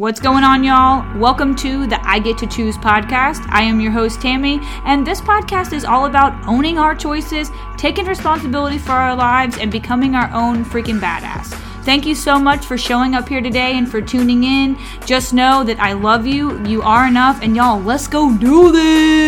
What's going on, y'all? Welcome to the I Get to Choose podcast. I am your host, Tammy, and this podcast is all about owning our choices, taking responsibility for our lives, and becoming our own freaking badass. Thank you so much for showing up here today and for tuning in. Just know that I love you, you are enough, and y'all, let's go do this!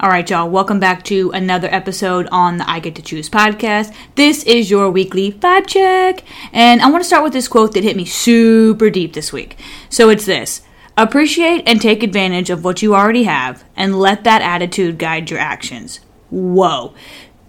All right, y'all, welcome back to another episode on the I Get to Choose podcast. This is your weekly vibe check, and I want to start with this quote that hit me super deep this week. So it's this Appreciate and take advantage of what you already have, and let that attitude guide your actions. Whoa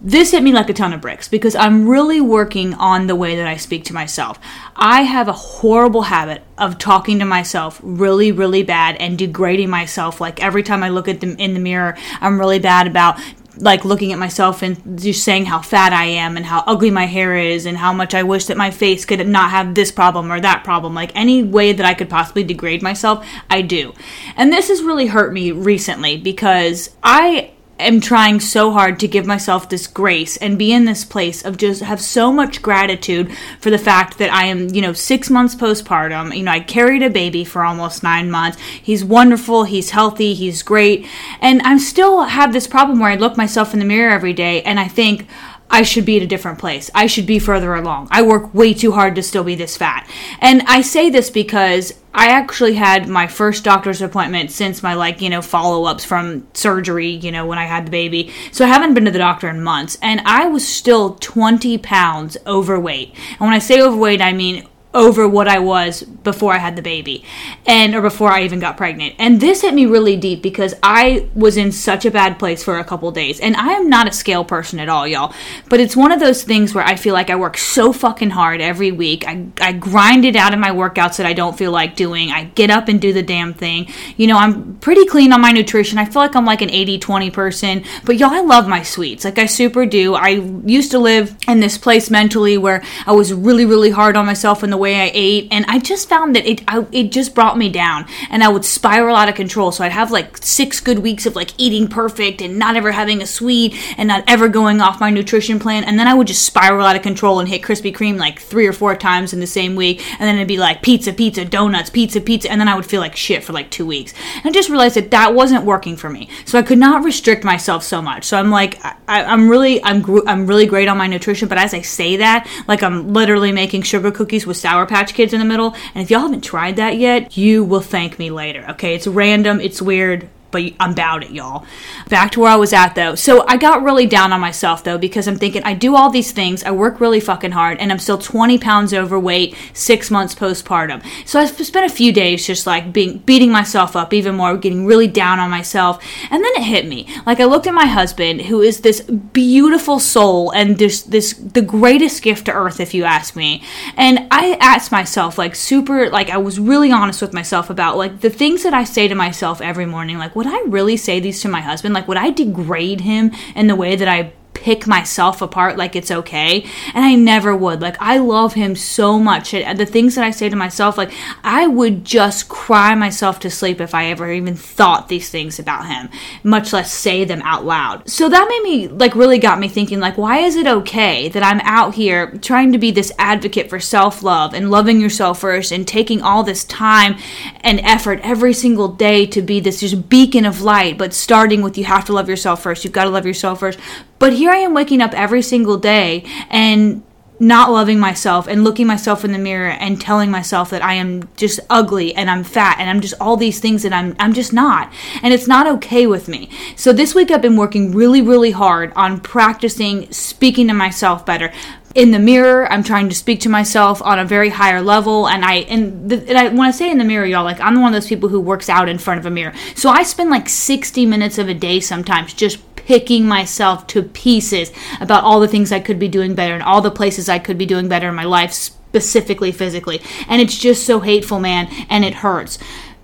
this hit me like a ton of bricks because I'm really working on the way that I speak to myself. I have a horrible habit of talking to myself really, really bad and degrading myself. Like every time I look at them in the mirror, I'm really bad about like looking at myself and just saying how fat I am and how ugly my hair is and how much I wish that my face could not have this problem or that problem. Like any way that I could possibly degrade myself, I do. And this has really hurt me recently because I am trying so hard to give myself this grace and be in this place of just have so much gratitude for the fact that I am, you know, six months postpartum. You know, I carried a baby for almost nine months. He's wonderful. He's healthy. He's great. And I still have this problem where I look myself in the mirror every day and I think, I should be at a different place. I should be further along. I work way too hard to still be this fat. And I say this because I actually had my first doctor's appointment since my like, you know, follow-ups from surgery, you know, when I had the baby. So I haven't been to the doctor in months and I was still 20 pounds overweight. And when I say overweight, I mean over what I was before I had the baby and or before I even got pregnant. And this hit me really deep because I was in such a bad place for a couple days. And I am not a scale person at all, y'all. But it's one of those things where I feel like I work so fucking hard every week. I, I grind it out in my workouts that I don't feel like doing. I get up and do the damn thing. You know, I'm pretty clean on my nutrition. I feel like I'm like an 80-20 person. But y'all, I love my sweets. Like I super do. I used to live in this place mentally where I was really, really hard on myself in the way I ate, and I just found that it I, it just brought me down, and I would spiral out of control. So I'd have like six good weeks of like eating perfect and not ever having a sweet and not ever going off my nutrition plan, and then I would just spiral out of control and hit Krispy Kreme like three or four times in the same week, and then it'd be like pizza, pizza, donuts, pizza, pizza, and then I would feel like shit for like two weeks. And I just realized that that wasn't working for me, so I could not restrict myself so much. So I'm like, I, I'm really, I'm, I'm really great on my nutrition, but as I say that, like I'm literally making sugar cookies with Sour Patch Patch Kids in the middle. And if y'all haven't tried that yet, you will thank me later. Okay, it's random, it's weird, but I'm about it, y'all. Back to where I was at though. So I got really down on myself though because I'm thinking I do all these things, I work really fucking hard, and I'm still 20 pounds overweight, six months postpartum. So I spent a few days just like being beating myself up even more, getting really down on myself, and then it hit me. Like I looked at my husband, who is this beautiful soul and this this the greatest gift to earth, if you ask me. And I asked myself like super like I was really honest with myself about like the things that I say to myself every morning, like would I really say these to my husband? Like, would I degrade him in the way that I pick myself apart like it's okay. And i never would. Like i love him so much. And the things that i say to myself like i would just cry myself to sleep if i ever even thought these things about him much less say them out loud. So that made me like really got me thinking like why is it okay that i'm out here trying to be this advocate for self-love and loving yourself first and taking all this time and effort every single day to be this just beacon of light but starting with you have to love yourself first. You've got to love yourself first. But here I am waking up every single day and not loving myself and looking myself in the mirror and telling myself that I am just ugly and I'm fat and I'm just all these things that I'm I'm just not. And it's not okay with me. So this week I've been working really really hard on practicing speaking to myself better. In the mirror, I'm trying to speak to myself on a very higher level, and I and, the, and I, when I say in the mirror, y'all, like I'm one of those people who works out in front of a mirror. So I spend like 60 minutes of a day sometimes just picking myself to pieces about all the things I could be doing better and all the places I could be doing better in my life, specifically physically. And it's just so hateful, man, and it hurts.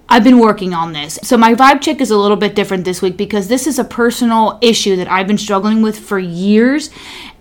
I've been working on this. So my vibe check is a little bit different this week because this is a personal issue that I've been struggling with for years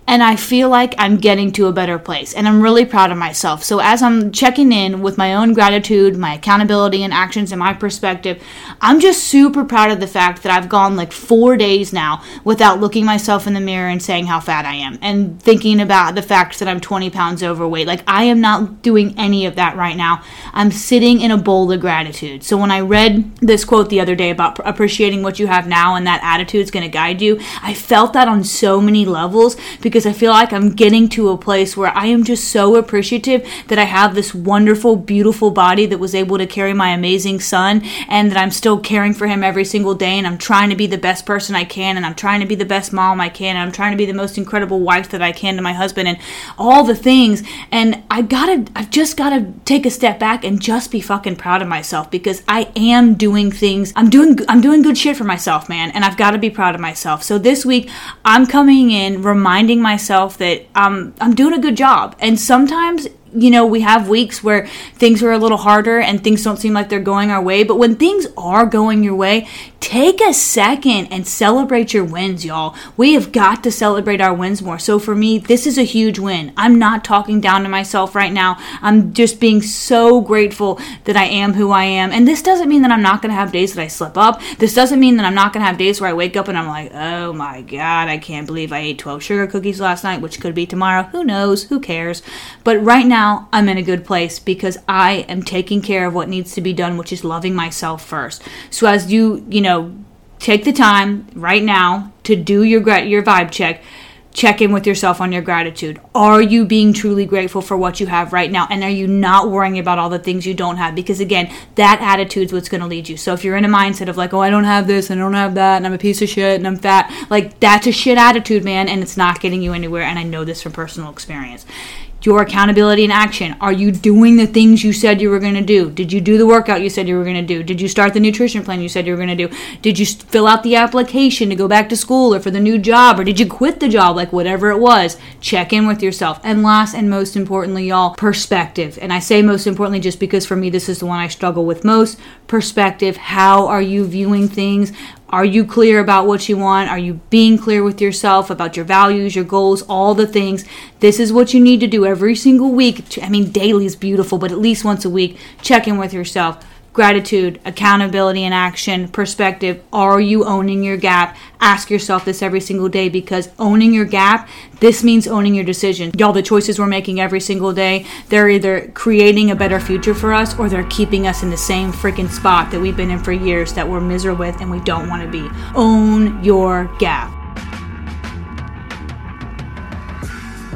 and I feel like I'm getting to a better place and I'm really proud of myself. So as I'm checking in with my own gratitude, my accountability and actions and my perspective, I'm just super proud of the fact that I've gone like 4 days now without looking myself in the mirror and saying how fat I am and thinking about the fact that I'm 20 pounds overweight. Like I am not doing any of that right now. I'm sitting in a bowl of gratitude. So when I read this quote the other day about appreciating what you have now and that attitude is going to guide you, I felt that on so many levels because because I feel like I'm getting to a place where I am just so appreciative that I have this wonderful, beautiful body that was able to carry my amazing son and that I'm still caring for him every single day and I'm trying to be the best person I can and I'm trying to be the best mom I can and I'm trying to be the most incredible wife that I can to my husband and all the things. And I gotta, I've just gotta take a step back and just be fucking proud of myself because I am doing things, I'm doing, I'm doing good shit for myself, man. And I've gotta be proud of myself. So this week, I'm coming in reminding myself that um, I'm doing a good job. And sometimes you know, we have weeks where things are a little harder and things don't seem like they're going our way. But when things are going your way, take a second and celebrate your wins, y'all. We have got to celebrate our wins more. So for me, this is a huge win. I'm not talking down to myself right now. I'm just being so grateful that I am who I am. And this doesn't mean that I'm not going to have days that I slip up. This doesn't mean that I'm not going to have days where I wake up and I'm like, oh my God, I can't believe I ate 12 sugar cookies last night, which could be tomorrow. Who knows? Who cares? But right now, now I'm in a good place because I am taking care of what needs to be done, which is loving myself first. So as you, you know, take the time right now to do your your vibe check, check in with yourself on your gratitude. Are you being truly grateful for what you have right now? And are you not worrying about all the things you don't have? Because again, that attitude is what's going to lead you. So if you're in a mindset of like, oh, I don't have this and I don't have that and I'm a piece of shit and I'm fat, like that's a shit attitude, man, and it's not getting you anywhere. And I know this from personal experience your accountability and action. Are you doing the things you said you were going to do? Did you do the workout you said you were going to do? Did you start the nutrition plan you said you were going to do? Did you fill out the application to go back to school or for the new job? Or did you quit the job? Like whatever it was, check in with yourself. And last and most importantly, y'all, perspective. And I say most importantly just because for me, this is the one I struggle with most perspective. How are you viewing things? Are you clear about what you want? Are you being clear with yourself about your values, your goals, all the things? This is what you need to do every single week. I mean, daily is beautiful, but at least once a week, check in with yourself gratitude, accountability and action, perspective. Are you owning your gap? Ask yourself this every single day because owning your gap, this means owning your decision. Y'all, the choices we're making every single day, they're either creating a better future for us or they're keeping us in the same freaking spot that we've been in for years that we're miserable with and we don't want to be. Own your gap.